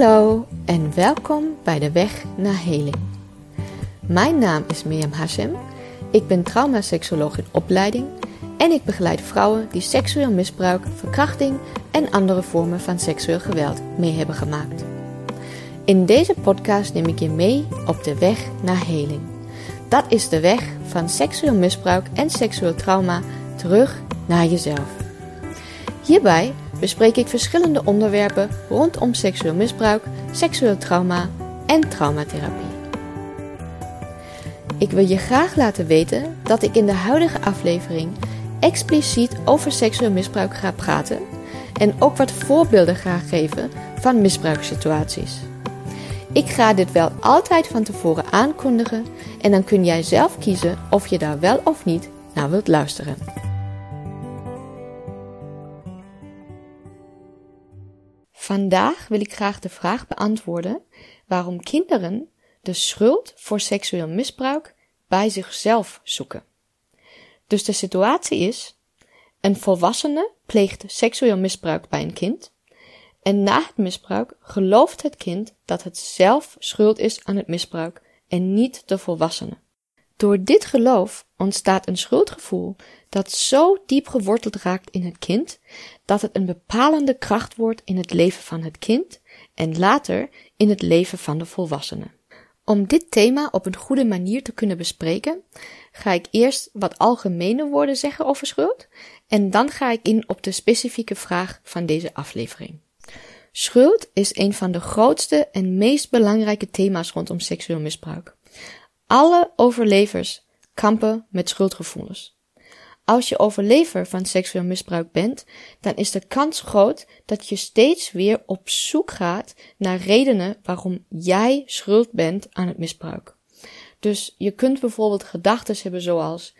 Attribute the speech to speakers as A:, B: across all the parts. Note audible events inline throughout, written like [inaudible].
A: Hallo en welkom bij de Weg naar Heling. Mijn naam is Mirjam Hassem. Ik ben traumaseksoloog in opleiding en ik begeleid vrouwen die seksueel misbruik, verkrachting en andere vormen van seksueel geweld mee hebben gemaakt. In deze podcast neem ik je mee op de weg naar heling. Dat is de weg van seksueel misbruik en seksueel trauma terug naar jezelf. Hierbij bespreek ik verschillende onderwerpen rondom seksueel misbruik, seksueel trauma en traumatherapie. Ik wil je graag laten weten dat ik in de huidige aflevering expliciet over seksueel misbruik ga praten en ook wat voorbeelden ga geven van misbruikssituaties. Ik ga dit wel altijd van tevoren aankondigen en dan kun jij zelf kiezen of je daar wel of niet naar wilt luisteren. Vandaag wil ik graag de vraag beantwoorden waarom kinderen de schuld voor seksueel misbruik bij zichzelf zoeken. Dus de situatie is: een volwassene pleegt seksueel misbruik bij een kind. En na het misbruik gelooft het kind dat het zelf schuld is aan het misbruik en niet de volwassene. Door dit geloof ontstaat een schuldgevoel dat zo diep geworteld raakt in het kind dat het een bepalende kracht wordt in het leven van het kind en later in het leven van de volwassene. Om dit thema op een goede manier te kunnen bespreken, ga ik eerst wat algemene woorden zeggen over schuld en dan ga ik in op de specifieke vraag van deze aflevering. Schuld is een van de grootste en meest belangrijke thema's rondom seksueel misbruik. Alle overlevers kampen met schuldgevoelens. Als je overlever van seksueel misbruik bent, dan is de kans groot dat je steeds weer op zoek gaat naar redenen waarom jij schuld bent aan het misbruik. Dus je kunt bijvoorbeeld gedachten hebben zoals: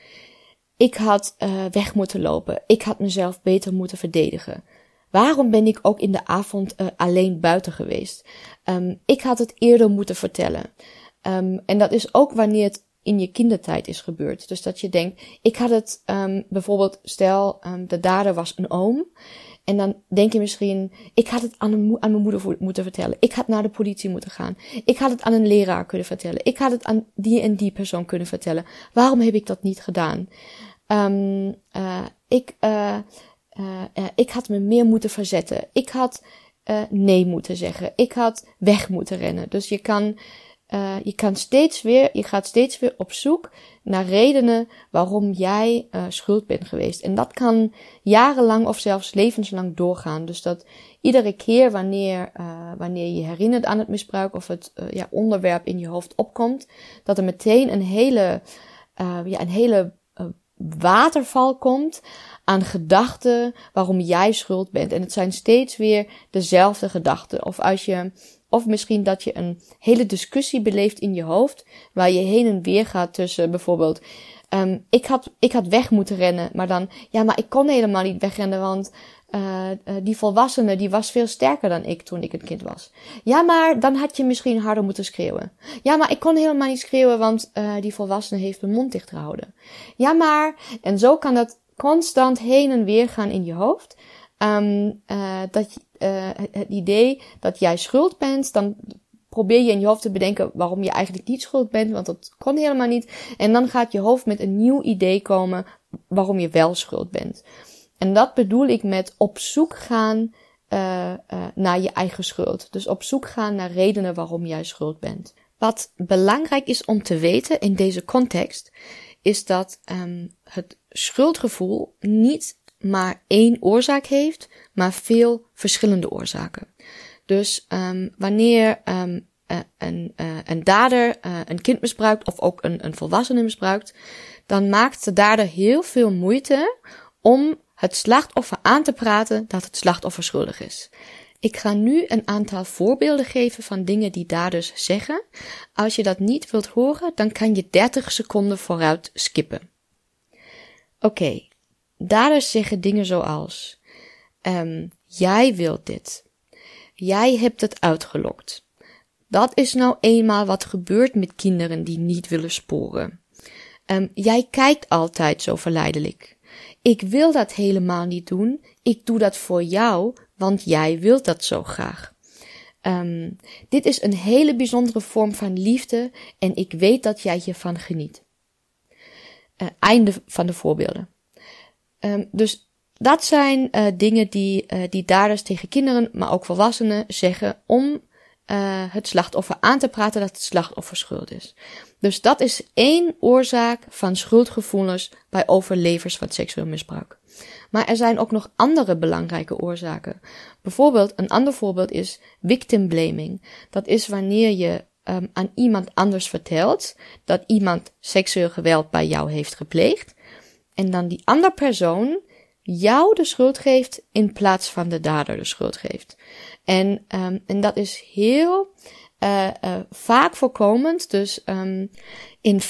A: ik had uh, weg moeten lopen, ik had mezelf beter moeten verdedigen. Waarom ben ik ook in de avond uh, alleen buiten geweest? Um, ik had het eerder moeten vertellen. Um, en dat is ook wanneer het in je kindertijd is gebeurd. Dus dat je denkt, ik had het um, bijvoorbeeld, stel um, de dader was een oom. En dan denk je misschien, ik had het aan, mijn moeder moeten vertellen. Ik had naar de politie moeten gaan. Ik had het aan een leraar kunnen vertellen. Ik had het aan die en die persoon kunnen vertellen. Waarom heb ik dat niet gedaan? Uh, ik, uh, uh, ik had me meer moeten verzetten. Ik had nee moeten zeggen. Ik had weg moeten rennen. Dus je kan uh, je kan steeds weer, je gaat steeds weer op zoek naar redenen waarom jij uh, schuld bent geweest. En dat kan jarenlang of zelfs levenslang doorgaan. Dus dat iedere keer wanneer, uh, wanneer je herinnert aan het misbruik of het ja, onderwerp in je hoofd opkomt, dat er meteen een hele, ja, een hele waterval komt aan gedachten waarom jij schuld bent. En het zijn steeds weer dezelfde gedachten. Of als je of misschien dat je een hele discussie beleeft in je hoofd, waar je heen en weer gaat tussen bijvoorbeeld, um, ik, had, ik had weg moeten rennen, maar dan, ja, maar ik kon helemaal niet wegrennen, want uh, uh, die volwassene die was veel sterker dan ik toen ik een kind was. Ja, maar dan had je misschien harder moeten schreeuwen. Ja, maar ik kon helemaal niet schreeuwen, want uh, die volwassene heeft mijn mond dicht gehouden. Ja, maar, en zo kan dat constant heen en weer gaan in je hoofd. Um, uh, dat uh, het idee dat jij schuld bent, dan probeer je in je hoofd te bedenken waarom je eigenlijk niet schuld bent, want dat kon helemaal niet. En dan gaat je hoofd met een nieuw idee komen waarom je wel schuld bent. En dat bedoel ik met op zoek gaan uh, naar je eigen schuld. Dus op zoek gaan naar redenen waarom jij schuld bent. Wat belangrijk is om te weten in deze context, is dat um, het schuldgevoel niet maar één oorzaak heeft, maar veel verschillende oorzaken. Dus um, wanneer um, een, uh, een dader uh, een kind misbruikt of ook een, een volwassene misbruikt, dan maakt de dader heel veel moeite om het slachtoffer aan te praten dat het slachtoffer schuldig is. Ik ga nu een aantal voorbeelden geven van dingen die daders zeggen. Als je dat niet wilt horen, dan kan je 30 seconden vooruit skippen. Oké, okay, Daders zeggen dingen zoals: um, Jij wilt dit. Jij hebt het uitgelokt. Dat is nou eenmaal wat gebeurt met kinderen die niet willen sporen. Um, jij kijkt altijd zo verleidelijk. Ik wil dat helemaal niet doen. Ik doe dat voor jou, want jij wilt dat zo graag. Um, dit is een hele bijzondere vorm van liefde en ik weet dat jij hiervan geniet. Uh, einde van de voorbeelden. Um, dus dat zijn uh, dingen die, uh, die daders tegen kinderen, maar ook volwassenen zeggen om het slachtoffer aan te praten dat het slachtoffer schuld is. Dus dat is één oorzaak van schuldgevoelens bij overlevers van seksueel misbruik. Maar er zijn ook nog andere belangrijke oorzaken. Bijvoorbeeld, een ander voorbeeld is victim blaming. Dat is wanneer je um, aan iemand anders vertelt dat iemand seksueel geweld bij jou heeft gepleegd. En dan die andere persoon jou de schuld geeft in plaats van de dader de schuld geeft. En, um, en dat is heel uh, uh, vaak voorkomend. Dus um, in 75%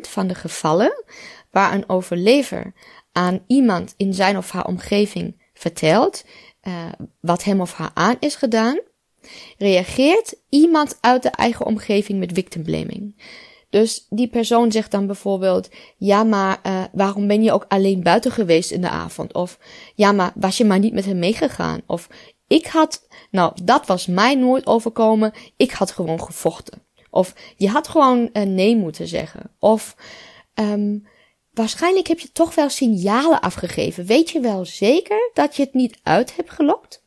A: van de gevallen waar een overlever aan iemand in zijn of haar omgeving vertelt uh, wat hem of haar aan is gedaan, reageert iemand uit de eigen omgeving met victim blaming. Dus die persoon zegt dan bijvoorbeeld, ja, maar uh, waarom ben je ook alleen buiten geweest in de avond? Of ja, maar was je maar niet met hem meegegaan? Of ik had, nou, dat was mij nooit overkomen. Ik had gewoon gevochten. Of je had gewoon uh, nee moeten zeggen. Of um, waarschijnlijk heb je toch wel signalen afgegeven. Weet je wel zeker dat je het niet uit hebt gelokt?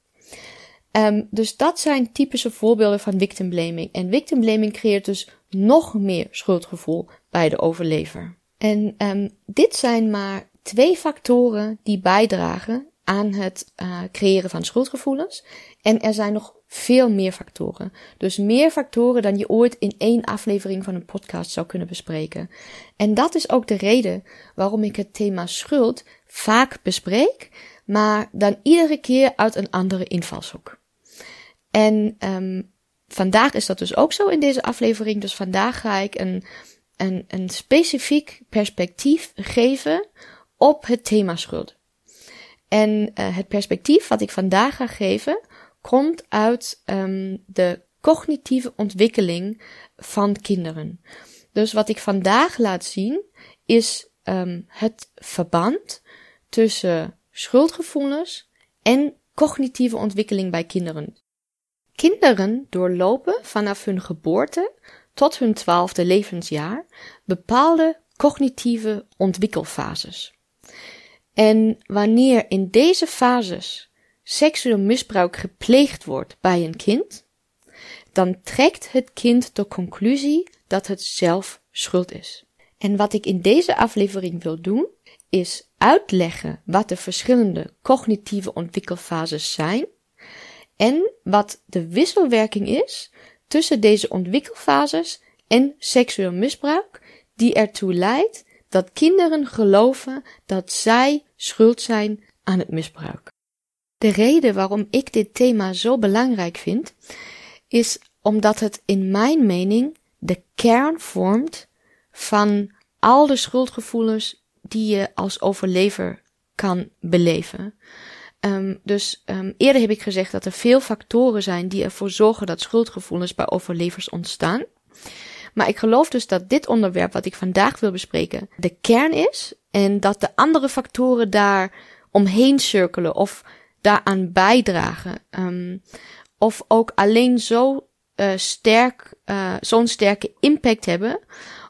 A: Um, dus dat zijn typische voorbeelden van victim blaming. En victim blaming creëert dus nog meer schuldgevoel bij de overlever. En um, dit zijn maar twee factoren die bijdragen aan het uh, creëren van schuldgevoelens. En er zijn nog veel meer factoren. Dus meer factoren dan je ooit in één aflevering van een podcast zou kunnen bespreken. En dat is ook de reden waarom ik het thema schuld vaak bespreek, maar dan iedere keer uit een andere invalshoek. En um, vandaag is dat dus ook zo in deze aflevering. Dus vandaag ga ik een, een, een specifiek perspectief geven op het thema schuld. En uh, het perspectief wat ik vandaag ga geven, komt uit um, de cognitieve ontwikkeling van kinderen. Dus wat ik vandaag laat zien, is um, het verband tussen schuldgevoelens en cognitieve ontwikkeling bij kinderen. Kinderen doorlopen vanaf hun geboorte tot hun twaalfde levensjaar bepaalde cognitieve ontwikkelfases. En wanneer in deze fases seksueel misbruik gepleegd wordt bij een kind, dan trekt het kind de conclusie dat het zelf schuld is. En wat ik in deze aflevering wil doen, is uitleggen wat de verschillende cognitieve ontwikkelfases zijn en wat de wisselwerking is tussen deze ontwikkelfases en seksueel misbruik, die ertoe leidt dat kinderen geloven dat zij schuld zijn aan het misbruik. De reden waarom ik dit thema zo belangrijk vind, is omdat het in mijn mening de kern vormt van al de schuldgevoelens die je als overlever kan beleven. Um, dus um, eerder heb ik gezegd dat er veel factoren zijn die ervoor zorgen dat schuldgevoelens bij overlevers ontstaan. Maar ik geloof dus dat dit onderwerp wat ik vandaag wil bespreken de kern is en dat de andere factoren daar omheen cirkelen of daaraan bijdragen. Um, of ook alleen zo uh, sterk, uh, zo'n sterke impact hebben,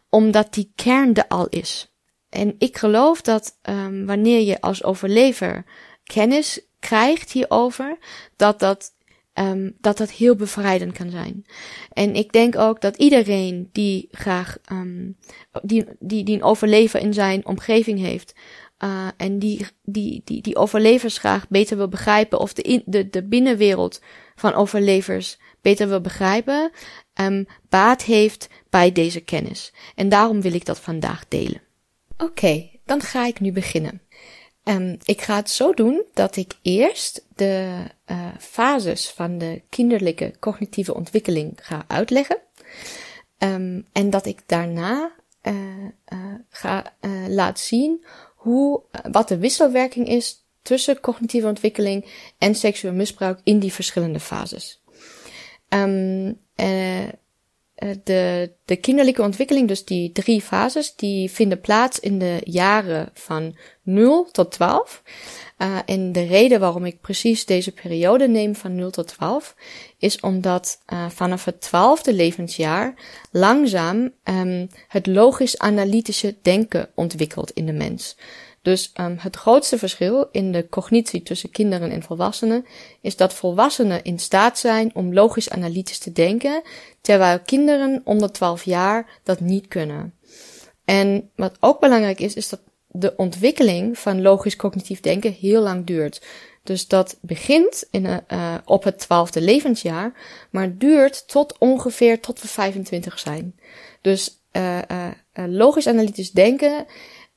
A: omdat die kern er al is. En ik geloof dat um, wanneer je als overlever kennis krijgt hierover, dat dat, um, dat dat heel bevrijdend kan zijn. En ik denk ook dat iedereen die graag, um, die, die, die een overlever in zijn omgeving heeft, uh, en die, die, die, die overlevers graag beter wil begrijpen, of de, in, de, de binnenwereld van overlevers beter wil begrijpen, um, baat heeft bij deze kennis. En daarom wil ik dat vandaag delen. Oké, dan ga ik nu beginnen. Um, ik ga het zo doen dat ik eerst de uh, fases van de kinderlijke cognitieve ontwikkeling ga uitleggen. Um, en dat ik daarna uh, ga laten zien hoe, wat de wisselwerking is tussen cognitieve ontwikkeling en seksueel misbruik in die verschillende fases. Uh, de, de kinderlijke ontwikkeling, dus die drie fases, die vinden plaats in de jaren van 0 tot 12. Uh, en de reden waarom ik precies deze periode neem van 0 tot 12 is omdat uh, vanaf het twaalfde levensjaar langzaam um, het logisch-analytische denken ontwikkelt in de mens. Dus um, het grootste verschil in de cognitie tussen kinderen en volwassenen is dat volwassenen in staat zijn om logisch-analytisch te denken, terwijl kinderen onder 12 jaar dat niet kunnen. En wat ook belangrijk is, is dat de ontwikkeling van logisch-cognitief denken heel lang duurt. Dus dat begint in, uh, op het twaalfde levensjaar, maar duurt tot ongeveer tot we 25 zijn. Dus uh, logisch-analytisch denken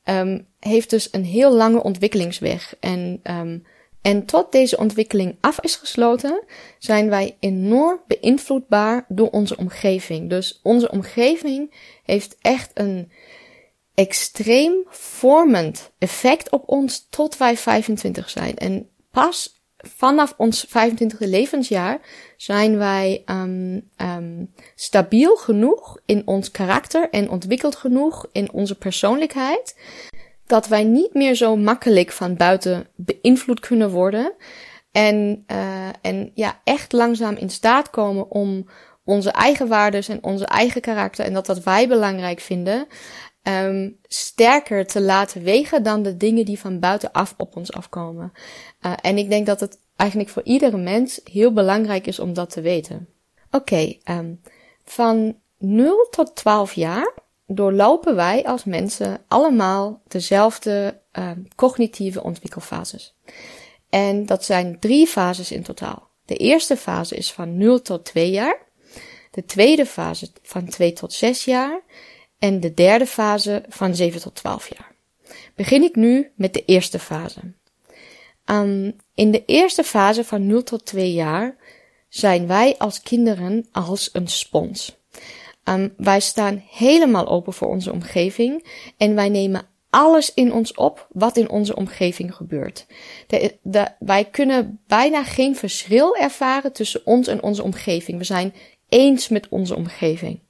A: um, heeft dus een heel lange ontwikkelingsweg. En, um, en tot deze ontwikkeling af is gesloten, zijn wij enorm beïnvloedbaar door onze omgeving. Dus onze omgeving heeft echt een extreem vormend effect op ons tot wij 25 zijn. En pas vanaf ons 25e levensjaar zijn wij um, um, stabiel genoeg in ons karakter en ontwikkeld genoeg in onze persoonlijkheid dat wij niet meer zo makkelijk van buiten beïnvloed kunnen worden en, uh, en ja, echt langzaam in staat komen om onze eigen waarden en onze eigen karakter en dat wat wij belangrijk vinden, um, sterker te laten wegen dan de dingen die van buitenaf op ons afkomen. Uh, en ik denk dat het eigenlijk voor iedere mens heel belangrijk is om dat te weten. Oké, um, van 0 tot 12 jaar doorlopen wij als mensen allemaal dezelfde um, cognitieve ontwikkelfases. En dat zijn drie fases in totaal. De eerste fase is van 0 tot 2 jaar. De tweede fase van 2 tot 6 jaar en de derde fase van 7 tot 12 jaar. Begin ik nu met de eerste fase. Um, in de eerste fase van 0 tot 2 jaar zijn wij als kinderen als een spons. Um, wij staan helemaal open voor onze omgeving en wij nemen alles in ons op wat in onze omgeving gebeurt. Wij kunnen bijna geen verschil ervaren tussen ons en onze omgeving. We zijn eens met onze omgeving.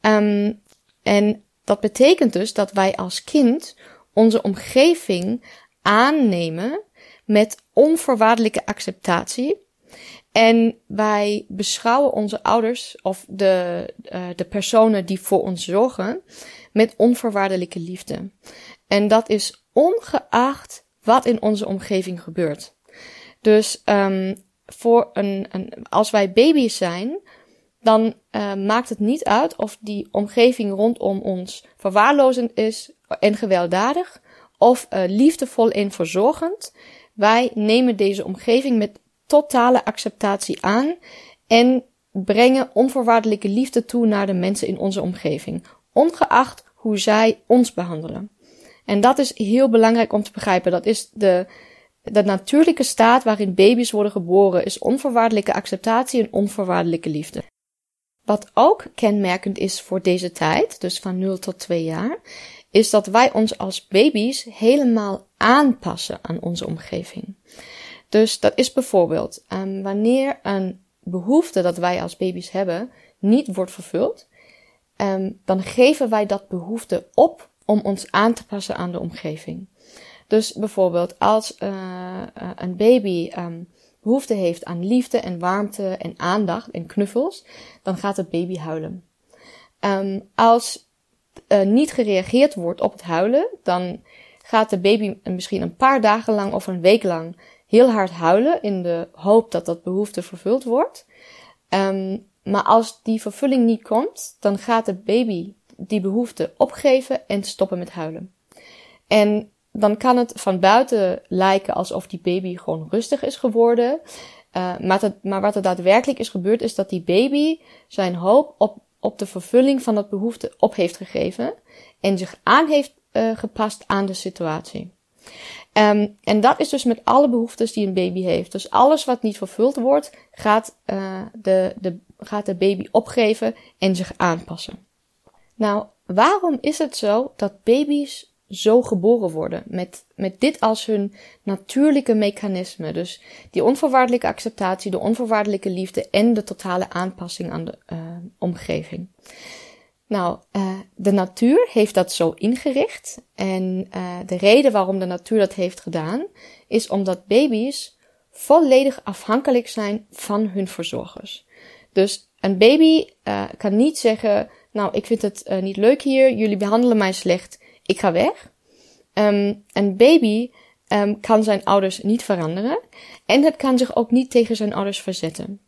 A: Um, en dat betekent dus dat wij als kind onze omgeving aannemen met onvoorwaardelijke acceptatie. En wij beschouwen onze ouders of de, uh, de personen die voor ons zorgen met onvoorwaardelijke liefde. En dat is ongeacht wat in onze omgeving gebeurt. Dus um, voor een, als wij baby's zijn, dan uh, maakt het niet uit of die omgeving rondom ons verwaarlozend is en gewelddadig of uh, liefdevol en verzorgend. Wij nemen deze omgeving met totale acceptatie aan en brengen onvoorwaardelijke liefde toe naar de mensen in onze omgeving, ongeacht hoe zij ons behandelen. En dat is heel belangrijk om te begrijpen. Dat is de, de natuurlijke staat waarin baby's worden geboren, is onvoorwaardelijke acceptatie en onvoorwaardelijke liefde. Wat ook kenmerkend is voor deze tijd, dus van 0 tot 2 jaar, is dat wij ons als baby's helemaal aanpassen aan onze omgeving. Dus dat is bijvoorbeeld um, wanneer een behoefte dat wij als baby's hebben niet wordt vervuld, um, dan geven wij dat behoefte op om ons aan te passen aan de omgeving. Dus bijvoorbeeld als uh, een baby um, behoefte heeft aan liefde en warmte en aandacht en knuffels, dan gaat het baby huilen. Um, als uh, niet gereageerd wordt op het huilen, dan gaat de baby misschien een paar dagen lang of een week lang heel hard huilen in de hoop dat dat behoefte vervuld wordt. Um, maar als die vervulling niet komt, dan gaat de baby die behoefte opgeven en stoppen met huilen. En dan kan het van buiten lijken alsof die baby gewoon rustig is geworden. Uh, maar, maar, wat er daadwerkelijk is gebeurd, is dat die baby zijn hoop op, op de vervulling van dat behoefte op heeft gegeven en zich aan heeft uh, gepast aan de situatie. Um, en dat is dus met alle behoeftes die een baby heeft. Dus alles wat niet vervuld wordt, gaat, uh, de, de, gaat de baby opgeven en zich aanpassen. Nou, waarom is het zo dat baby's zo geboren worden. Met, met dit als hun natuurlijke mechanisme. Dus die onvoorwaardelijke acceptatie, de onvoorwaardelijke liefde en de totale aanpassing aan de uh, omgeving. Nou, uh, de natuur heeft dat zo ingericht. En uh, de reden waarom de natuur dat heeft gedaan, is omdat baby's volledig afhankelijk zijn van hun verzorgers. Dus een baby kan niet zeggen, nou, ik vind het niet leuk hier, jullie behandelen mij slecht, ik ga weg. Um, een baby um, kan zijn ouders niet veranderen en het kan zich ook niet tegen zijn ouders verzetten.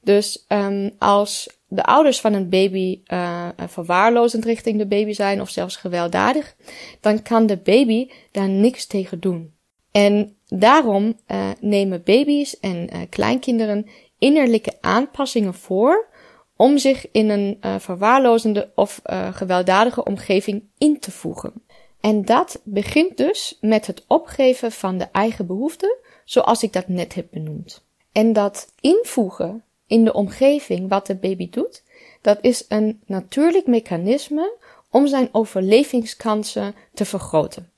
A: Dus um, als de ouders van een baby uh, verwaarlozend richting de baby zijn of zelfs gewelddadig, dan kan de baby daar niks tegen doen. En daarom uh, nemen baby's en uh, kleinkinderen innerlijke aanpassingen voor om zich in een verwaarlozende of gewelddadige omgeving in te voegen. En dat begint dus met het opgeven van de eigen behoeften, zoals ik dat net heb benoemd. En dat invoegen in de omgeving wat de baby doet, dat is een natuurlijk mechanisme om zijn overlevingskansen te vergroten.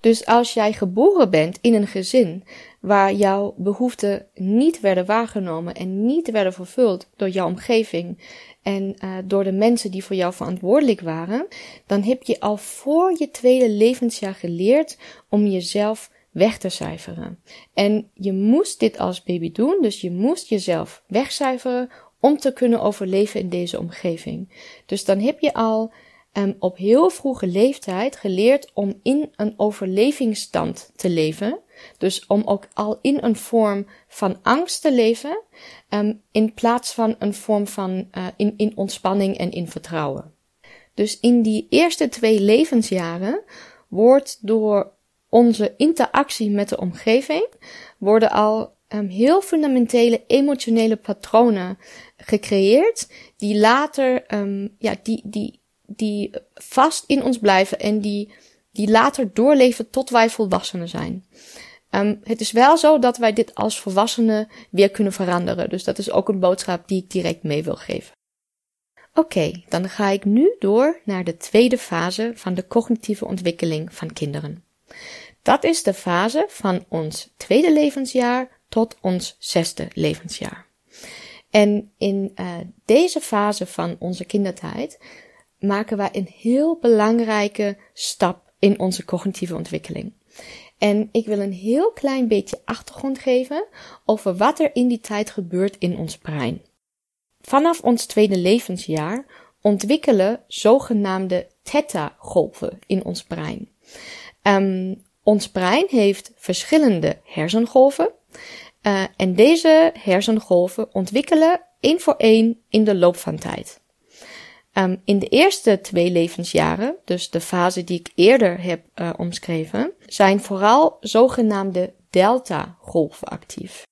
A: Dus als jij geboren bent in een gezin waar jouw behoeften niet werden waargenomen en niet werden vervuld door jouw omgeving en uh, door de mensen die voor jou verantwoordelijk waren, dan heb je al voor je tweede levensjaar geleerd om jezelf weg te cijferen. En je moest dit als baby doen, dus je moest jezelf wegcijferen om te kunnen overleven in deze omgeving. Dus dan heb je al um, op heel vroege leeftijd geleerd om in een overlevingsstand te leven. Dus om ook al in een vorm van angst te leven, um, in plaats van een vorm van uh, in, in ontspanning en in vertrouwen. Dus in die eerste twee levensjaren wordt door onze interactie met de omgeving worden al um, heel fundamentele emotionele patronen gecreëerd die later um, ja die die die vast in ons blijven en die, die later doorleven tot wij volwassenen zijn. Um, het is wel zo dat wij dit als volwassenen weer kunnen veranderen. Dus dat is ook een boodschap die ik direct mee wil geven. Oké, dan ga ik nu door naar de tweede fase van de cognitieve ontwikkeling van kinderen. Dat is de fase van ons tweede levensjaar tot ons zesde levensjaar. En in uh, deze fase van onze kindertijd maken wij een heel belangrijke stap in onze cognitieve ontwikkeling. En ik wil een heel klein beetje achtergrond geven over wat er in die tijd gebeurt in ons brein. Vanaf ons tweede levensjaar ontwikkelen zogenaamde theta-golven in ons brein. Um, ons brein heeft verschillende hersengolven. Uh, en deze hersengolven ontwikkelen één voor één in de loop van tijd. Um, in de eerste twee levensjaren, dus de fase die ik eerder heb uh, omschreven, zijn vooral zogenaamde delta-golven actief.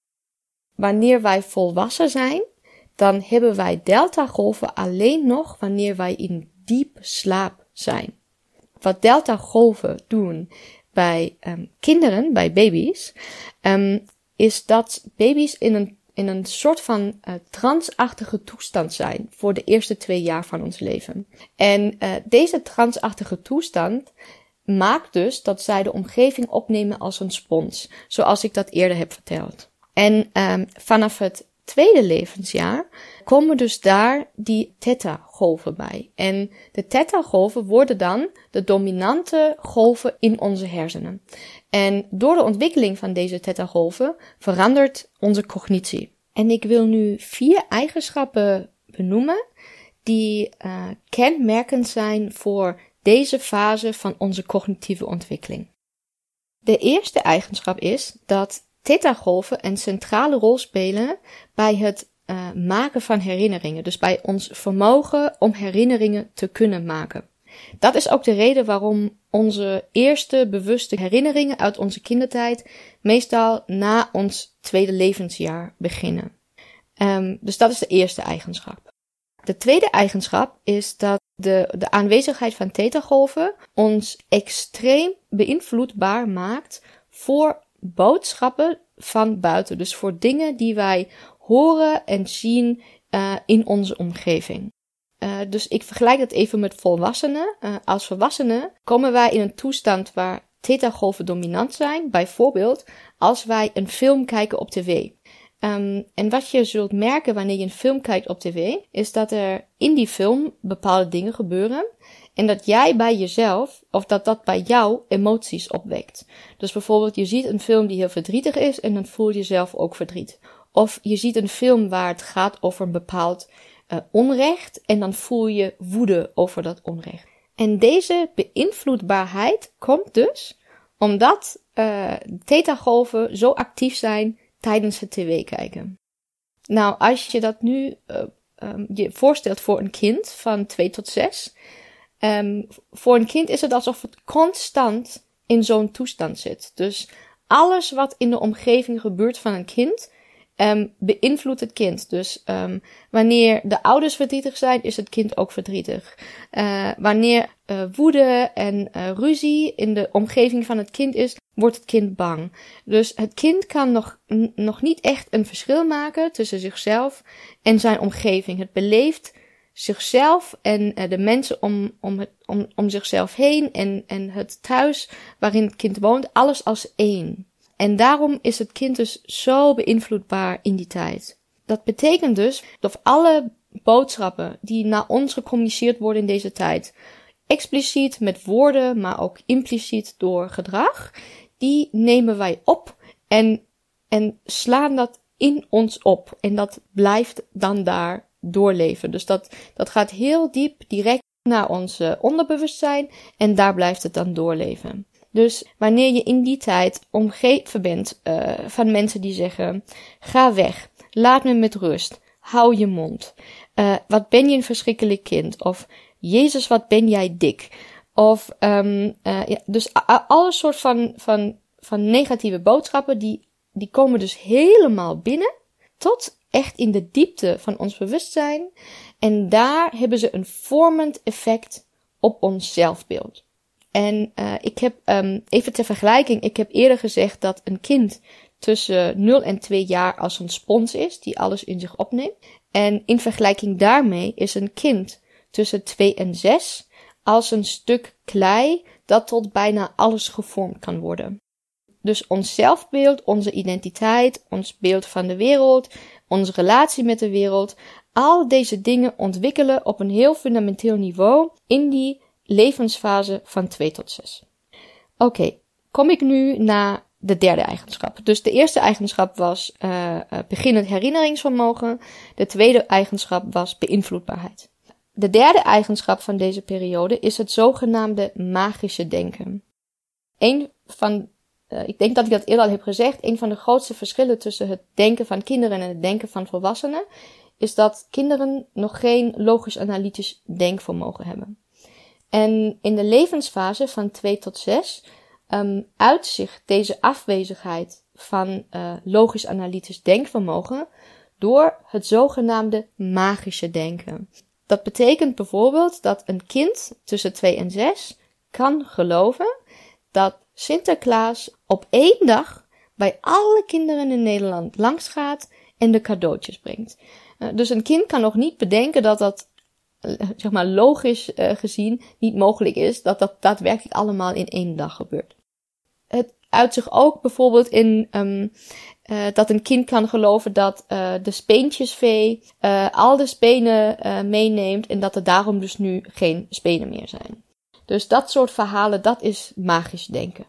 A: Wanneer wij volwassen zijn, dan hebben wij delta-golven alleen nog wanneer wij in diep slaap zijn. Wat delta-golven doen bij um, kinderen, bij baby's, um, is dat baby's in een in een soort van uh, transachtige toestand zijn voor de eerste twee jaar van ons leven. En uh, deze transachtige toestand maakt dus dat zij de omgeving opnemen als een spons, zoals ik dat eerder heb verteld. En um, vanaf het tweede levensjaar komen dus daar die theta-golven bij. En de theta-golven worden dan de dominante golven in onze hersenen. En door de ontwikkeling van deze theta-golven verandert onze cognitie. En ik wil nu vier eigenschappen benoemen die uh, kenmerkend zijn voor deze fase van onze cognitieve ontwikkeling. De eerste eigenschap is dat theta-golven een centrale rol spelen bij het uh, maken van herinneringen, dus bij ons vermogen om herinneringen te kunnen maken. Dat is ook de reden waarom onze eerste bewuste herinneringen uit onze kindertijd meestal na ons tweede levensjaar beginnen. Um, dus dat is de eerste eigenschap. De tweede eigenschap is dat de, de aanwezigheid van theta-golven ons extreem beïnvloedbaar maakt voor boodschappen van buiten. Dus voor dingen die wij horen en zien uh, in onze omgeving. Uh, dus ik vergelijk dat even met volwassenen. Uh, als volwassenen komen wij in een toestand waar theta-golven dominant zijn. Bijvoorbeeld als wij een film kijken op tv. Um, en wat je zult merken wanneer je een film kijkt op tv, is dat er in die film bepaalde dingen gebeuren. En dat jij bij jezelf, of dat dat bij jou emoties opwekt. Dus bijvoorbeeld, je ziet een film die heel verdrietig is en dan voel je zelf ook verdriet. Of je ziet een film waar het gaat over een bepaald uh, onrecht en dan voel je woede over dat onrecht. En deze beïnvloedbaarheid komt dus omdat uh, theta-golven zo actief zijn tijdens het tv kijken. Nou, als je dat nu uh, je voorstelt voor een kind van 2 tot 6, um, voor een kind is het alsof het constant in zo'n toestand zit. Dus alles wat in de omgeving gebeurt van een kind, um, beïnvloedt het kind. Dus um, wanneer de ouders verdrietig zijn, is het kind ook verdrietig. Uh, wanneer uh, woede en uh, ruzie in de omgeving van het kind is, wordt het kind bang. Dus het kind kan nog, nog niet echt een verschil maken tussen zichzelf en zijn omgeving. Het beleeft zichzelf en de mensen om, om, om, om zichzelf heen en, en het thuis waarin het kind woont, alles als één. En daarom is het kind dus zo beïnvloedbaar in die tijd. Dat betekent dus dat alle boodschappen die naar ons gecommuniceerd worden in deze tijd, expliciet met woorden, maar ook impliciet door gedrag, die nemen wij op en, en slaan dat in ons op. En dat blijft dan daar doorleven. Dus dat, dat gaat heel diep direct naar ons onderbewustzijn en daar blijft het dan doorleven. Dus wanneer je in die tijd omgeven bent uh, van mensen die zeggen: ga weg, laat me met rust, hou je mond. Uh, wat ben je een verschrikkelijk kind? Of Jezus, wat ben jij dik? Of um, uh, ja, dus alle soort van, van, van negatieve boodschappen, die, die komen dus helemaal binnen tot echt in de diepte van ons bewustzijn. En daar hebben ze een vormend effect op ons zelfbeeld. En uh, ik heb, um, even ter vergelijking, ik heb eerder gezegd dat een kind tussen 0 en 2 jaar als een spons is, die alles in zich opneemt. En in vergelijking daarmee is een kind tussen 2 en 6 als een stuk klei dat tot bijna alles gevormd kan worden. Dus ons zelfbeeld, onze identiteit, ons beeld van de wereld, onze relatie met de wereld, al deze dingen ontwikkelen op een heel fundamenteel niveau in die levensfase van 2 tot 6. Oké, kom ik nu naar de derde eigenschap. Dus de eerste eigenschap was uh, beginnend herinneringsvermogen. De tweede eigenschap was beïnvloedbaarheid. De derde eigenschap van deze periode is het zogenaamde magische denken. Een van, uh, ik denk dat ik dat eerder al heb gezegd, een van de grootste verschillen tussen het denken van kinderen en het denken van volwassenen is dat kinderen nog geen logisch-analytisch denkvermogen hebben. En in de levensfase van 2 tot 6 um, uitzicht deze afwezigheid van uh, logisch-analytisch denkvermogen door het zogenaamde magische denken. Dat betekent bijvoorbeeld dat een kind tussen 2 en 6 kan geloven dat Sinterklaas op één dag bij alle kinderen in Nederland langs gaat en de cadeautjes brengt. Uh, dus een kind kan nog niet bedenken dat dat zeg maar logisch uh, gezien niet mogelijk is dat dat daadwerkelijk allemaal in één dag gebeurt. Het uit zich ook bijvoorbeeld in um, uh, dat een kind kan geloven dat uh, de speentjesvee al de spenen meeneemt en dat er daarom dus nu geen spenen meer zijn. Dus dat soort verhalen, dat is magisch denken.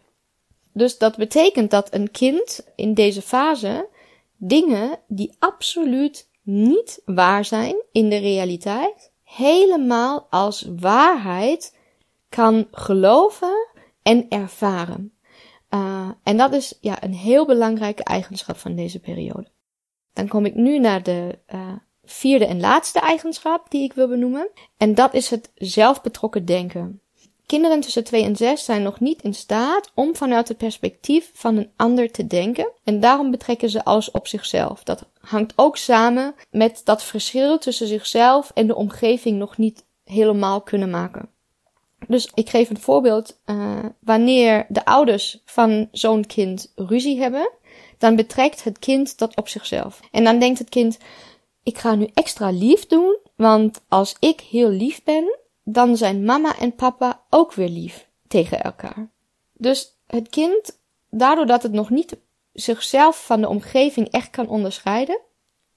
A: Dus dat betekent dat een kind in deze fase dingen die absoluut niet waar zijn in de realiteit, helemaal als waarheid kan geloven en ervaren. Uh, en dat is ja, een heel belangrijke eigenschap van deze periode. Dan kom ik nu naar de uh, vierde en laatste eigenschap die ik wil benoemen. En dat is het zelfbetrokken denken. Kinderen tussen 2 en 6 zijn nog niet in staat om vanuit het perspectief van een ander te denken en daarom betrekken ze alles op zichzelf. Dat hangt ook samen met dat verschil tussen zichzelf en de omgeving nog niet helemaal kunnen maken. Dus ik geef een voorbeeld. Uh, wanneer de ouders van zo'n kind ruzie hebben, dan betrekt het kind dat op zichzelf. En dan denkt het kind, ik ga nu extra lief doen, want als ik heel lief ben, dan zijn mama en papa ook weer lief tegen elkaar. Dus het kind, daardoor dat het nog niet zichzelf van de omgeving echt kan onderscheiden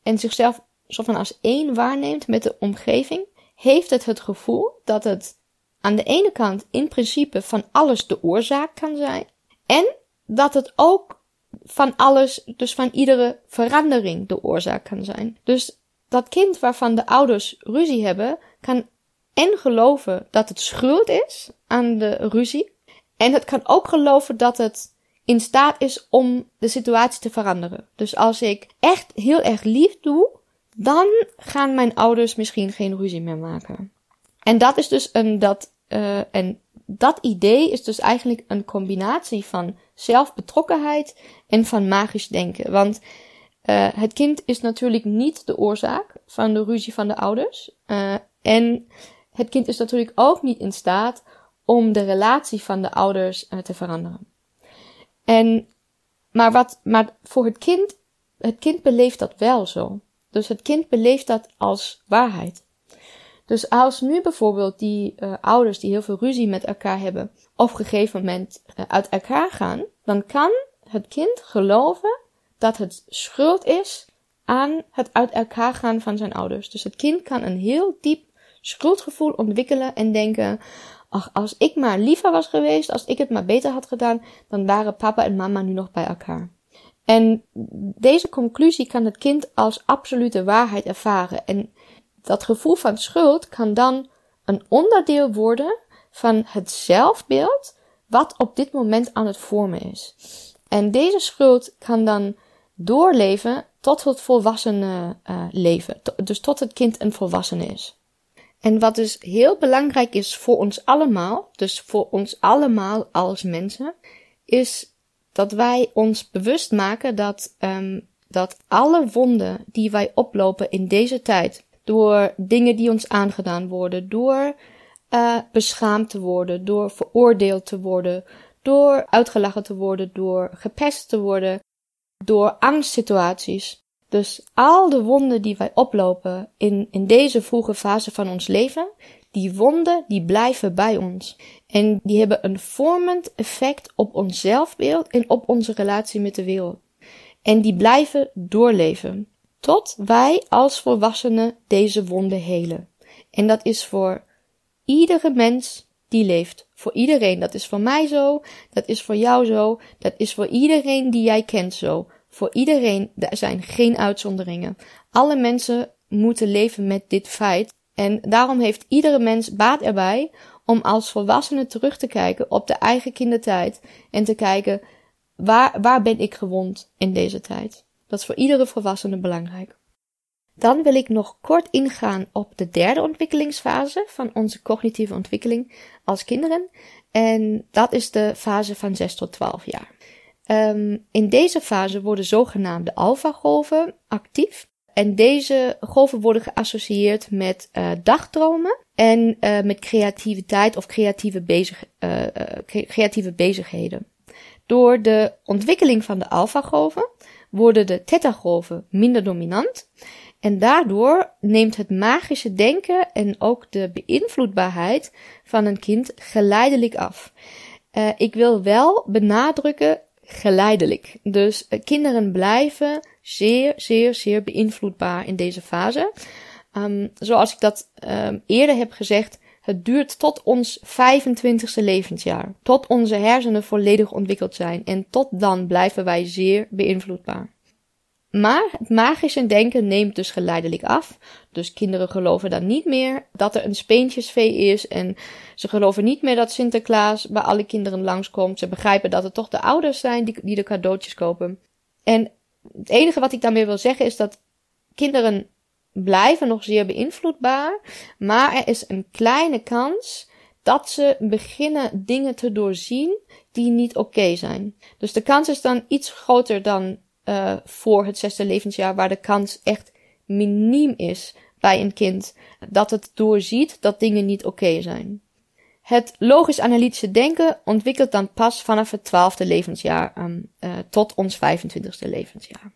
A: en zichzelf zo van als één waarneemt met de omgeving, heeft het het gevoel dat het aan de ene kant in principe van alles de oorzaak kan zijn en dat het ook van alles, dus van iedere verandering de oorzaak kan zijn. Dus dat kind waarvan de ouders ruzie hebben, kan en geloven dat het schuld is aan de ruzie. En het kan ook geloven dat het in staat is om de situatie te veranderen. Dus als ik echt heel erg lief doe, dan gaan mijn ouders misschien geen ruzie meer maken. En dat is dus een, dat, uh, en dat idee is dus eigenlijk een combinatie van zelfbetrokkenheid en van magisch denken. Want uh, het kind is natuurlijk niet de oorzaak van de ruzie van de ouders. Uh, en het kind is natuurlijk ook niet in staat om de relatie van de ouders uh, te veranderen. En, maar wat, maar voor het kind, het kind beleeft dat wel zo. Dus het kind beleeft dat als waarheid. Dus als nu bijvoorbeeld die uh, ouders die heel veel ruzie met elkaar hebben, op een gegeven moment uh, uit elkaar gaan, dan kan het kind geloven dat het schuld is aan het uit elkaar gaan van zijn ouders. Dus het kind kan een heel diep schuldgevoel ontwikkelen en denken, ach, als ik maar liever was geweest, als ik het maar beter had gedaan, dan waren papa en mama nu nog bij elkaar. En deze conclusie kan het kind als absolute waarheid ervaren. En dat gevoel van schuld kan dan een onderdeel worden van het zelfbeeld wat op dit moment aan het vormen is. En deze schuld kan dan doorleven tot het volwassene uh, leven. Dus tot het kind een volwassene is. En wat dus heel belangrijk is voor ons allemaal, dus voor ons allemaal als mensen, is dat wij ons bewust maken dat, um, dat alle wonden die wij oplopen in deze tijd, door dingen die ons aangedaan worden, door uh, beschaamd te worden, door veroordeeld te worden, door uitgelachen te worden, door gepest te worden, door angstsituaties. Dus al de wonden die wij oplopen in, in deze vroege fase van ons leven, die wonden die blijven bij ons. En die hebben een vormend effect op ons zelfbeeld en op onze relatie met de wereld. En die blijven doorleven. Tot wij als volwassenen deze wonden helen. En dat is voor iedere mens die leeft. Voor iedereen. Dat is voor mij zo. Dat is voor jou zo. Dat is voor iedereen die jij kent zo. Voor iedereen, er zijn geen uitzonderingen. Alle mensen moeten leven met dit feit. En daarom heeft iedere mens baat erbij om als volwassene terug te kijken op de eigen kindertijd en te kijken waar, waar ben ik gewond in deze tijd. Dat is voor iedere volwassene belangrijk. Dan wil ik nog kort ingaan op de derde ontwikkelingsfase van onze cognitieve ontwikkeling als kinderen. En dat is de fase van 6 tot 12 jaar. Um, in deze fase worden zogenaamde alpha-golven actief. En deze golven worden geassocieerd met uh, dagdromen en uh, met creativiteit of creatieve, bezig, uh, creatieve bezigheden. Door de ontwikkeling van de alpha-golven worden de theta-golven minder dominant. En daardoor neemt het magische denken en ook de beïnvloedbaarheid van een kind geleidelijk af. Ik wil wel benadrukken geleidelijk. Dus uh, kinderen blijven zeer, zeer, zeer beïnvloedbaar in deze fase. Um, zoals ik dat um, eerder heb gezegd, het duurt tot ons 25ste levensjaar. Tot onze hersenen volledig ontwikkeld zijn. En tot dan blijven wij zeer beïnvloedbaar. Maar het magische denken neemt dus geleidelijk af. Dus kinderen geloven dan niet meer dat er een speentjesvee is. En ze geloven niet meer dat Sinterklaas bij alle kinderen langskomt. Ze begrijpen dat het toch de ouders zijn die, die de cadeautjes kopen. En het enige wat ik daarmee wil zeggen is dat kinderen blijven nog zeer beïnvloedbaar. Maar er is een kleine kans dat ze beginnen dingen te doorzien die niet oké zijn. Dus de kans is dan iets groter dan uh, voor het zesde levensjaar, waar de kans echt miniem is bij een kind dat het doorziet dat dingen niet oké zijn. Het logisch-analytische denken ontwikkelt dan pas vanaf het twaalfde levensjaar um, uh, tot ons 25ste levensjaar.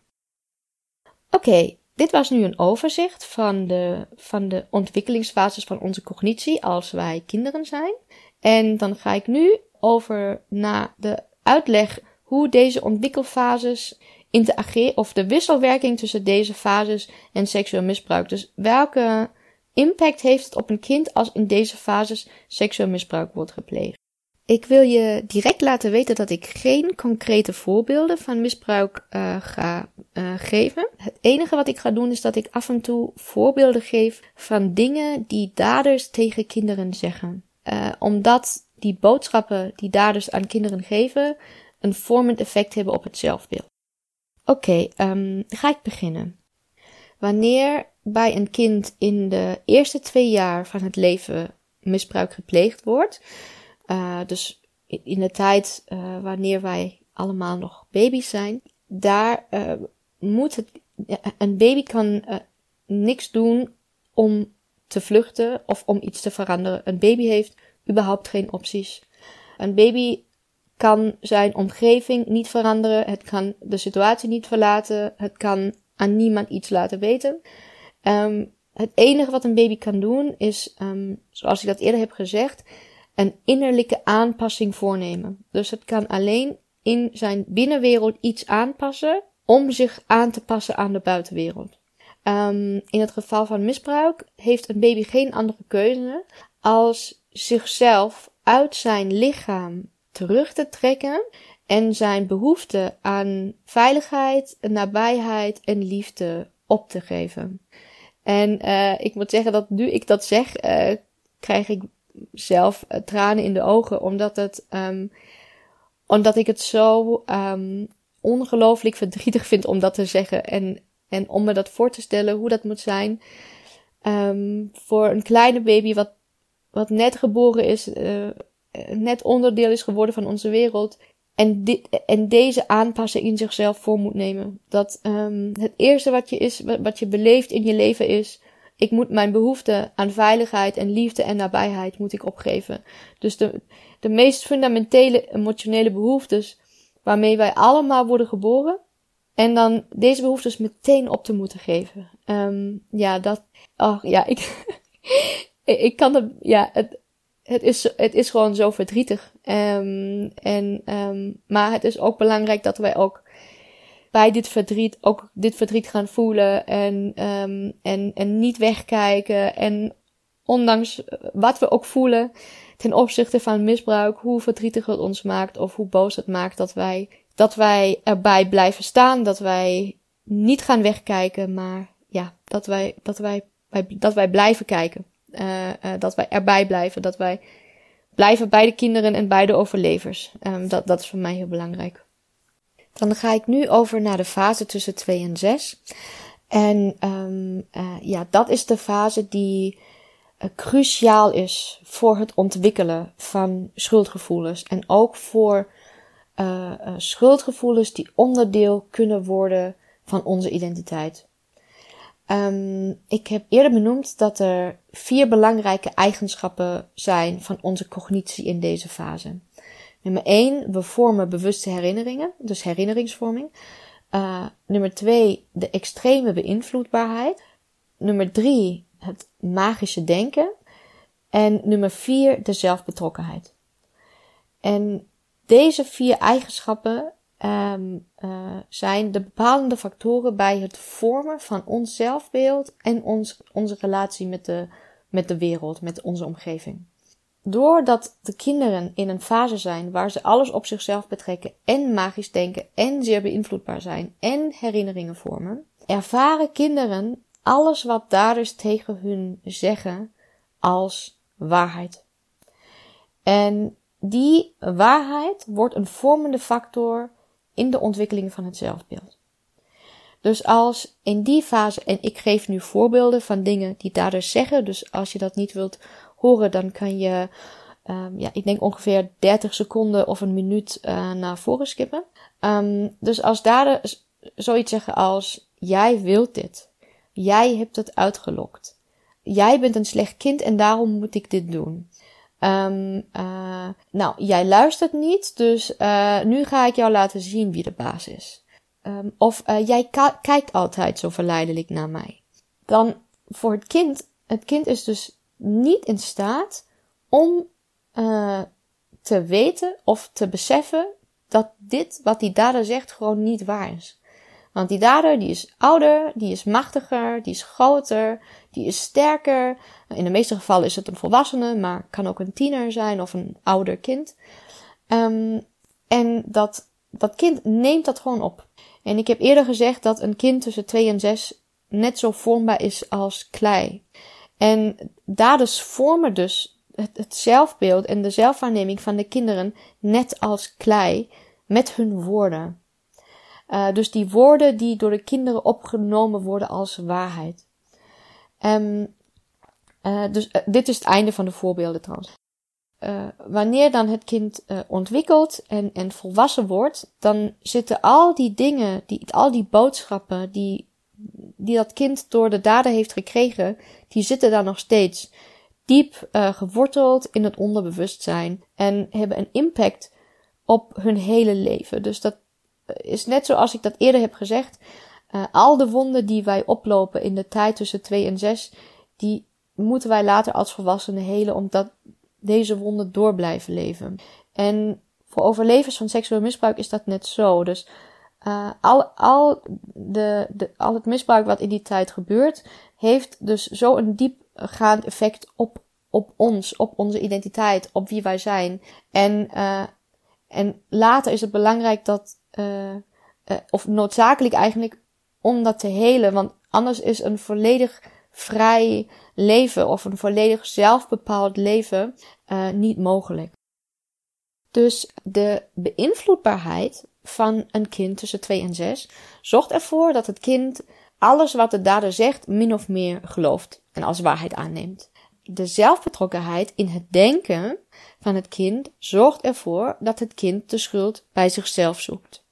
A: Oké, dit was nu een overzicht van de, van de ontwikkelingsfases van onze cognitie als wij kinderen zijn. En dan ga ik nu over naar de uitleg hoe deze ontwikkelfases interageren, of de wisselwerking tussen deze fases en seksueel misbruik. Dus welke impact heeft het op een kind als in deze fases seksueel misbruik wordt gepleegd? Ik wil je direct laten weten dat ik geen concrete voorbeelden van misbruik uh, ga uh, geven. Het enige wat ik ga doen is dat ik af en toe voorbeelden geef van dingen die daders tegen kinderen zeggen. Uh, omdat die boodschappen die daders aan kinderen geven een vormend effect hebben op het zelfbeeld. Oké, okay, um, ga ik beginnen. Wanneer bij een kind in de eerste twee jaar van het leven misbruik gepleegd wordt, uh, dus in de tijd uh, wanneer wij allemaal nog baby's zijn, daar uh, moet het, een baby kan niks doen om te vluchten of om iets te veranderen. Een baby heeft überhaupt geen opties. Een baby kan zijn omgeving niet veranderen, het kan de situatie niet verlaten, het kan aan niemand iets laten weten. Um, het enige wat een baby kan doen is, um, zoals ik dat eerder heb gezegd, een innerlijke aanpassing voornemen. Dus het kan alleen in zijn binnenwereld iets aanpassen om zich aan te passen aan de buitenwereld. Um, in het geval van misbruik heeft een baby geen andere keuze als zichzelf uit zijn lichaam terug te trekken en zijn behoefte aan veiligheid, nabijheid en liefde op te geven. En uh, ik moet zeggen dat nu ik dat zeg, uh, krijg ik zelf uh, tranen in de ogen, omdat het, um, omdat ik het zo um, ongelooflijk verdrietig vind om dat te zeggen en, en om me dat voor te stellen hoe dat moet zijn um, voor een kleine baby wat, wat net geboren is, net onderdeel is geworden van onze wereld. En, dit, en deze aanpassen in zichzelf voor moet nemen. Dat um, het eerste wat je, is, wat je beleeft in je leven is. Ik moet mijn behoefte aan veiligheid en liefde en nabijheid moet ik opgeven. Dus de, de meest fundamentele emotionele behoeftes waarmee wij allemaal worden geboren. En dan deze behoeftes meteen op te moeten geven. Um, ja, dat. Oh ja, ik. [laughs] ik kan het. Ja, het, het is, het is gewoon zo verdrietig. Um, en, um, maar het is ook belangrijk dat wij ook bij dit verdriet ook dit verdriet gaan voelen en, um, en, en niet wegkijken. En ondanks wat we ook voelen ten opzichte van misbruik, hoe verdrietig het ons maakt of hoe boos het maakt, dat wij, dat wij erbij blijven staan, dat wij niet gaan wegkijken, maar ja, dat wij, dat wij, dat wij blijven kijken. Uh, uh, dat wij erbij blijven. Dat wij blijven bij de kinderen en bij de overlevers. Um, dat, dat is voor mij heel belangrijk. Dan ga ik nu over naar de fase tussen 2 en 6. En um, uh, ja, dat is de fase die cruciaal is voor het ontwikkelen van schuldgevoelens. En ook voor schuldgevoelens die onderdeel kunnen worden van onze identiteit. Um, ik heb eerder benoemd dat er vier belangrijke eigenschappen zijn van onze cognitie in deze fase. Nummer 1, we vormen bewuste herinneringen, dus herinneringsvorming. Uh, nummer 2, de extreme beïnvloedbaarheid. Nummer 3, het magische denken. En nummer 4, de zelfbetrokkenheid. En deze vier eigenschappen um, uh, zijn de bepalende factoren bij het vormen van ons zelfbeeld en ons, onze relatie met de, met de wereld, met onze omgeving. Doordat de kinderen in een fase zijn waar ze alles op zichzelf betrekken en magisch denken en zeer beïnvloedbaar zijn en herinneringen vormen, ervaren kinderen alles wat daders tegen hun zeggen als waarheid. En die waarheid wordt een vormende factor in de ontwikkeling van het zelfbeeld. Dus als in die fase, en ik geef nu voorbeelden van dingen die daders zeggen, dus als je dat niet wilt horen, dan kan je, um, ja, ik denk ongeveer 30 seconden of een minuut uh, naar voren skippen. Um, dus als daders zoiets zeggen als, jij wilt dit, jij hebt het uitgelokt, jij bent een slecht kind en daarom moet ik dit doen. Um, uh, nou, jij luistert niet, dus uh, nu ga ik jou laten zien wie de baas is. ehm, of uh, jij kijkt altijd zo verleidelijk naar mij. Dan voor het kind, het kind is dus niet in staat om te weten of te beseffen dat dit wat die dader zegt gewoon niet waar is. Want die dader die is ouder, die is machtiger, die is groter, die is sterker. In de meeste gevallen is het een volwassene, maar kan ook een tiener zijn of een ouder kind. Um, en dat, dat kind neemt dat gewoon op. En ik heb eerder gezegd dat een kind tussen 2 en 6 net zo vormbaar is als klei. En daders vormen dus het, zelfbeeld en de zelfwaarneming van de kinderen net als klei met hun woorden. Uh, dus die woorden die door de kinderen opgenomen worden als waarheid. Um, dus uh, dit is het einde van de voorbeelden trouwens. wanneer dan het kind ontwikkelt en, en volwassen wordt, dan zitten al die dingen, die, al die boodschappen die, die dat kind door de dader heeft gekregen, die zitten daar nog steeds diep geworteld in het onderbewustzijn en hebben een impact op hun hele leven. Dus dat is net zoals ik dat eerder heb gezegd. Uh, al de wonden die wij oplopen in de tijd tussen 2 en 6, die moeten wij later als volwassenen helen, omdat deze wonden door blijven leven. En voor overlevers van seksueel misbruik is dat net zo. Dus uh, al, al, de, de, al het misbruik wat in die tijd gebeurt, heeft dus zo een diepgaand effect op, op ons, op onze identiteit, op wie wij zijn. En, uh, en later is het belangrijk dat of noodzakelijk eigenlijk om dat te helen. Want anders is een volledig vrij leven of een volledig zelfbepaald leven uh, niet mogelijk. Dus de beïnvloedbaarheid van een kind tussen 2 en 6 zorgt ervoor dat het kind alles wat de dader zegt min of meer gelooft en als waarheid aanneemt. De zelfbetrokkenheid in het denken van het kind zorgt ervoor dat het kind de schuld bij zichzelf zoekt.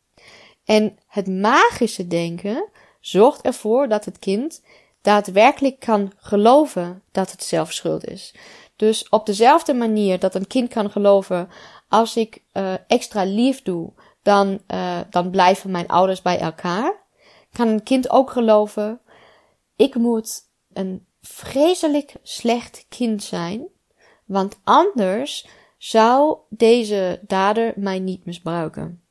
A: En het magische denken zorgt ervoor dat het kind daadwerkelijk kan geloven dat het zelf schuld is. Dus op dezelfde manier dat een kind kan geloven, als ik uh, extra lief doe, dan, uh, dan blijven mijn ouders bij elkaar, kan een kind ook geloven, ik moet een vreselijk slecht kind zijn, want anders zou deze dader mij niet misbruiken.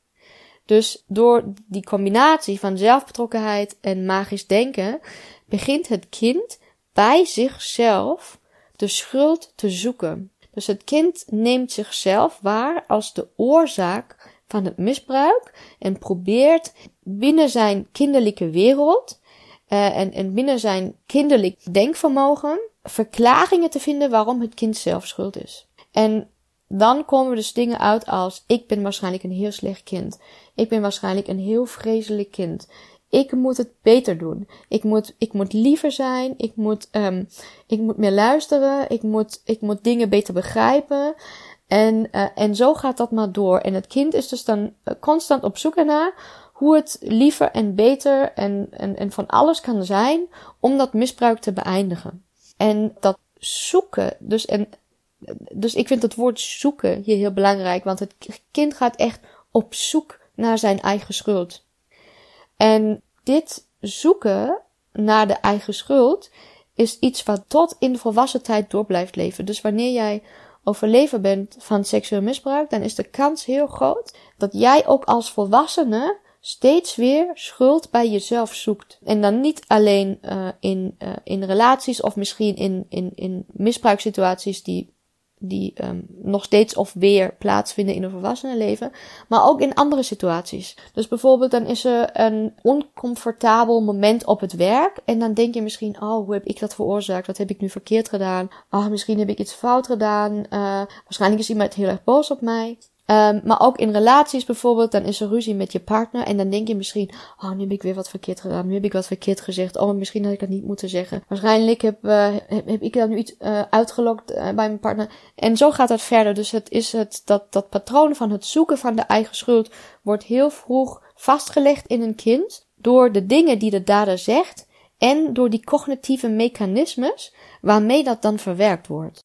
A: Dus door die combinatie van zelfbetrokkenheid en magisch denken begint het kind bij zichzelf de schuld te zoeken. Dus het kind neemt zichzelf waar als de oorzaak van het misbruik en probeert binnen zijn kinderlijke wereld uh, en, en binnen zijn kinderlijk denkvermogen verklaringen te vinden waarom het kind zelf schuld is. En dan komen dus dingen uit als ik ben waarschijnlijk een heel slecht kind. Ik ben waarschijnlijk een heel vreselijk kind. Ik moet het beter doen. Ik moet, ik moet liever zijn. Ik moet, um, ik moet meer luisteren. Ik moet, ik moet dingen beter begrijpen. En, uh, en zo gaat dat maar door. En het kind is dus dan uh, constant op zoek naar hoe het liever en beter en, en, en van alles kan zijn om dat misbruik te beëindigen. En dat zoeken, dus, en, dus ik vind het woord zoeken hier heel belangrijk, want het kind gaat echt op zoek naar zijn eigen schuld. En dit zoeken naar de eigen schuld is iets wat tot in de volwassen tijd door blijft leven. Dus wanneer jij overlever bent van seksueel misbruik, dan is de kans heel groot dat jij ook als volwassene steeds weer schuld bij jezelf zoekt. En dan niet alleen uh, in, uh, in relaties of misschien in, in, in misbruiksituaties die die um, nog steeds of weer plaatsvinden in een volwassenenleven, maar ook in andere situaties. Dus bijvoorbeeld dan is er een oncomfortabel moment op het werk en dan denk je misschien, oh, hoe heb ik dat veroorzaakt? Wat heb ik nu verkeerd gedaan? Ah, misschien heb ik iets fout gedaan. Uh, waarschijnlijk is iemand heel erg boos op mij. Um, maar ook in relaties bijvoorbeeld, dan is er ruzie met je partner en dan denk je misschien, oh, nu heb ik weer wat verkeerd gedaan, nu heb ik wat verkeerd gezegd, oh, misschien had ik dat niet moeten zeggen. Waarschijnlijk heb, uh, heb, heb, ik dan nu iets uh, uitgelokt uh, bij mijn partner. En zo gaat dat verder. Dus het is het, dat, dat patroon van het zoeken van de eigen schuld wordt heel vroeg vastgelegd in een kind door de dingen die de dader zegt en door die cognitieve mechanismes waarmee dat dan verwerkt wordt.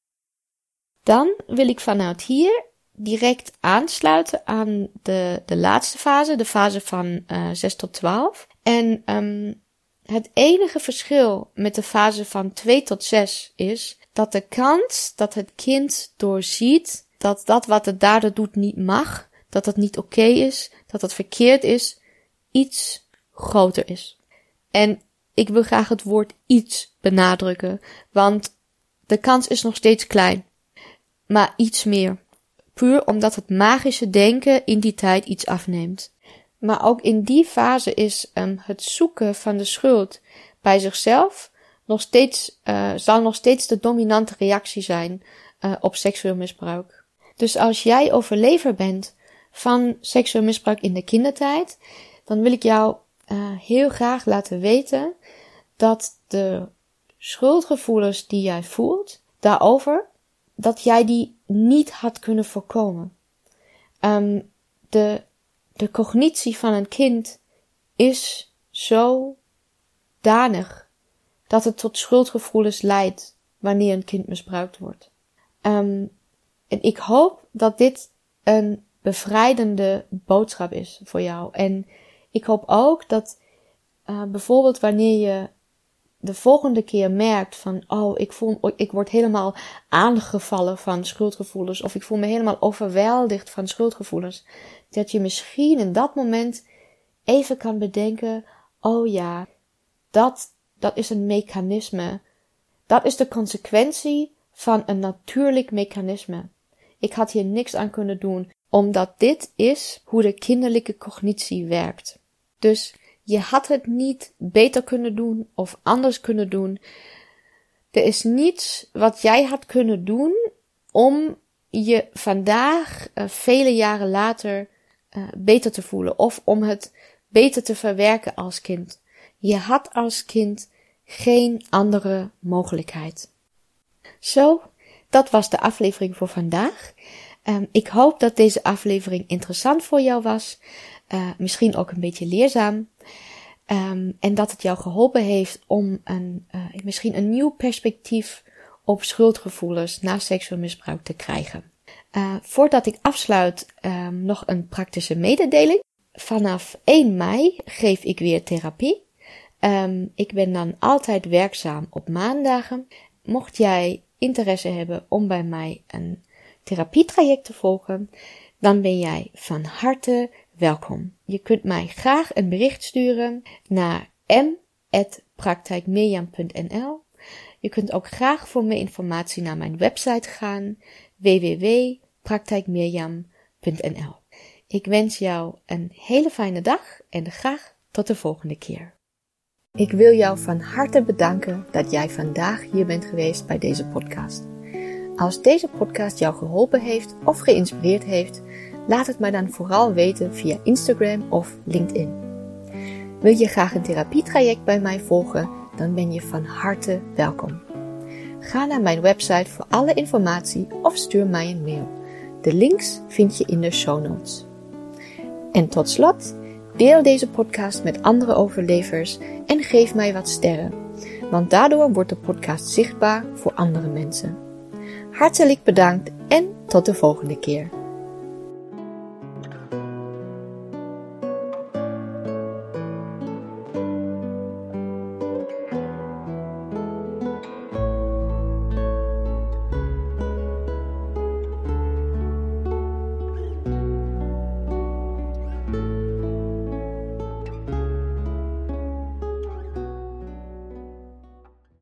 A: Dan wil ik vanuit hier direct aansluiten aan de, de laatste fase, de fase van uh, 6 tot 12. En um, het enige verschil met de fase van 2 tot 6 is dat de kans dat het kind doorziet dat dat wat de dader doet niet mag, dat het niet oké is, dat het verkeerd is, iets groter is. En ik wil graag het woord iets benadrukken, want de kans is nog steeds klein, maar iets meer. Puur omdat het magische denken in die tijd iets afneemt. Maar ook in die fase is um, het zoeken van de schuld bij zichzelf nog steeds, uh, zal nog steeds de dominante reactie zijn uh, op seksueel misbruik. Dus als jij overlever bent van seksueel misbruik in de kindertijd, dan wil ik jou uh, heel graag laten weten dat de schuldgevoelens die jij voelt daarover, dat jij die niet had kunnen voorkomen. Um, de, de cognitie van een kind is zo danig dat het tot schuldgevoelens leidt wanneer een kind misbruikt wordt. Um, en ik hoop dat dit een bevrijdende boodschap is voor jou. En ik hoop ook dat uh, bijvoorbeeld wanneer je de volgende keer merkt van, oh, ik voel, ik word helemaal aangevallen van schuldgevoelens, of ik voel me helemaal overweldigd van schuldgevoelens, dat je misschien in dat moment even kan bedenken, oh ja, dat, dat is een mechanisme. Dat is de consequentie van een natuurlijk mechanisme. Ik had hier niks aan kunnen doen, omdat dit is hoe de kinderlijke cognitie werkt. Dus je had het niet beter kunnen doen of anders kunnen doen. Er is niets wat jij had kunnen doen om je vandaag, uh, vele jaren later, uh, beter te voelen of om het beter te verwerken als kind. Je had als kind geen andere mogelijkheid. Zo dat was de aflevering voor vandaag. Um, ik hoop dat deze aflevering interessant voor jou was. Uh, misschien ook een beetje leerzaam. Um, en dat het jou geholpen heeft om een, uh, misschien een nieuw perspectief op schuldgevoelens na seksueel misbruik te krijgen. Uh, voordat ik afsluit, um, nog een praktische mededeling. Vanaf 1 mei geef ik weer therapie. Um, ik ben dan altijd werkzaam op maandagen. Mocht jij interesse hebben om bij mij een therapietraject te volgen, dan ben jij van harte welkom. Je kunt mij graag een bericht sturen naar m.praktijkmirjam.nl. Je kunt ook graag voor meer informatie naar mijn website gaan www.praktijkmirjam.nl. Ik wens jou een hele fijne dag en graag tot de volgende keer. Ik wil jou van harte bedanken dat jij vandaag hier bent geweest bij deze podcast. Als deze podcast jou geholpen heeft of geïnspireerd heeft, laat het mij dan vooral weten via Instagram of LinkedIn. Wil je graag een therapietraject bij mij volgen, dan ben je van harte welkom. Ga naar mijn website voor alle informatie of stuur mij een mail. De links vind je in de show notes. En tot slot, Deel deze podcast met andere overlevers en geef mij wat sterren, want daardoor wordt de podcast zichtbaar voor andere mensen. Hartelijk bedankt en tot de volgende keer.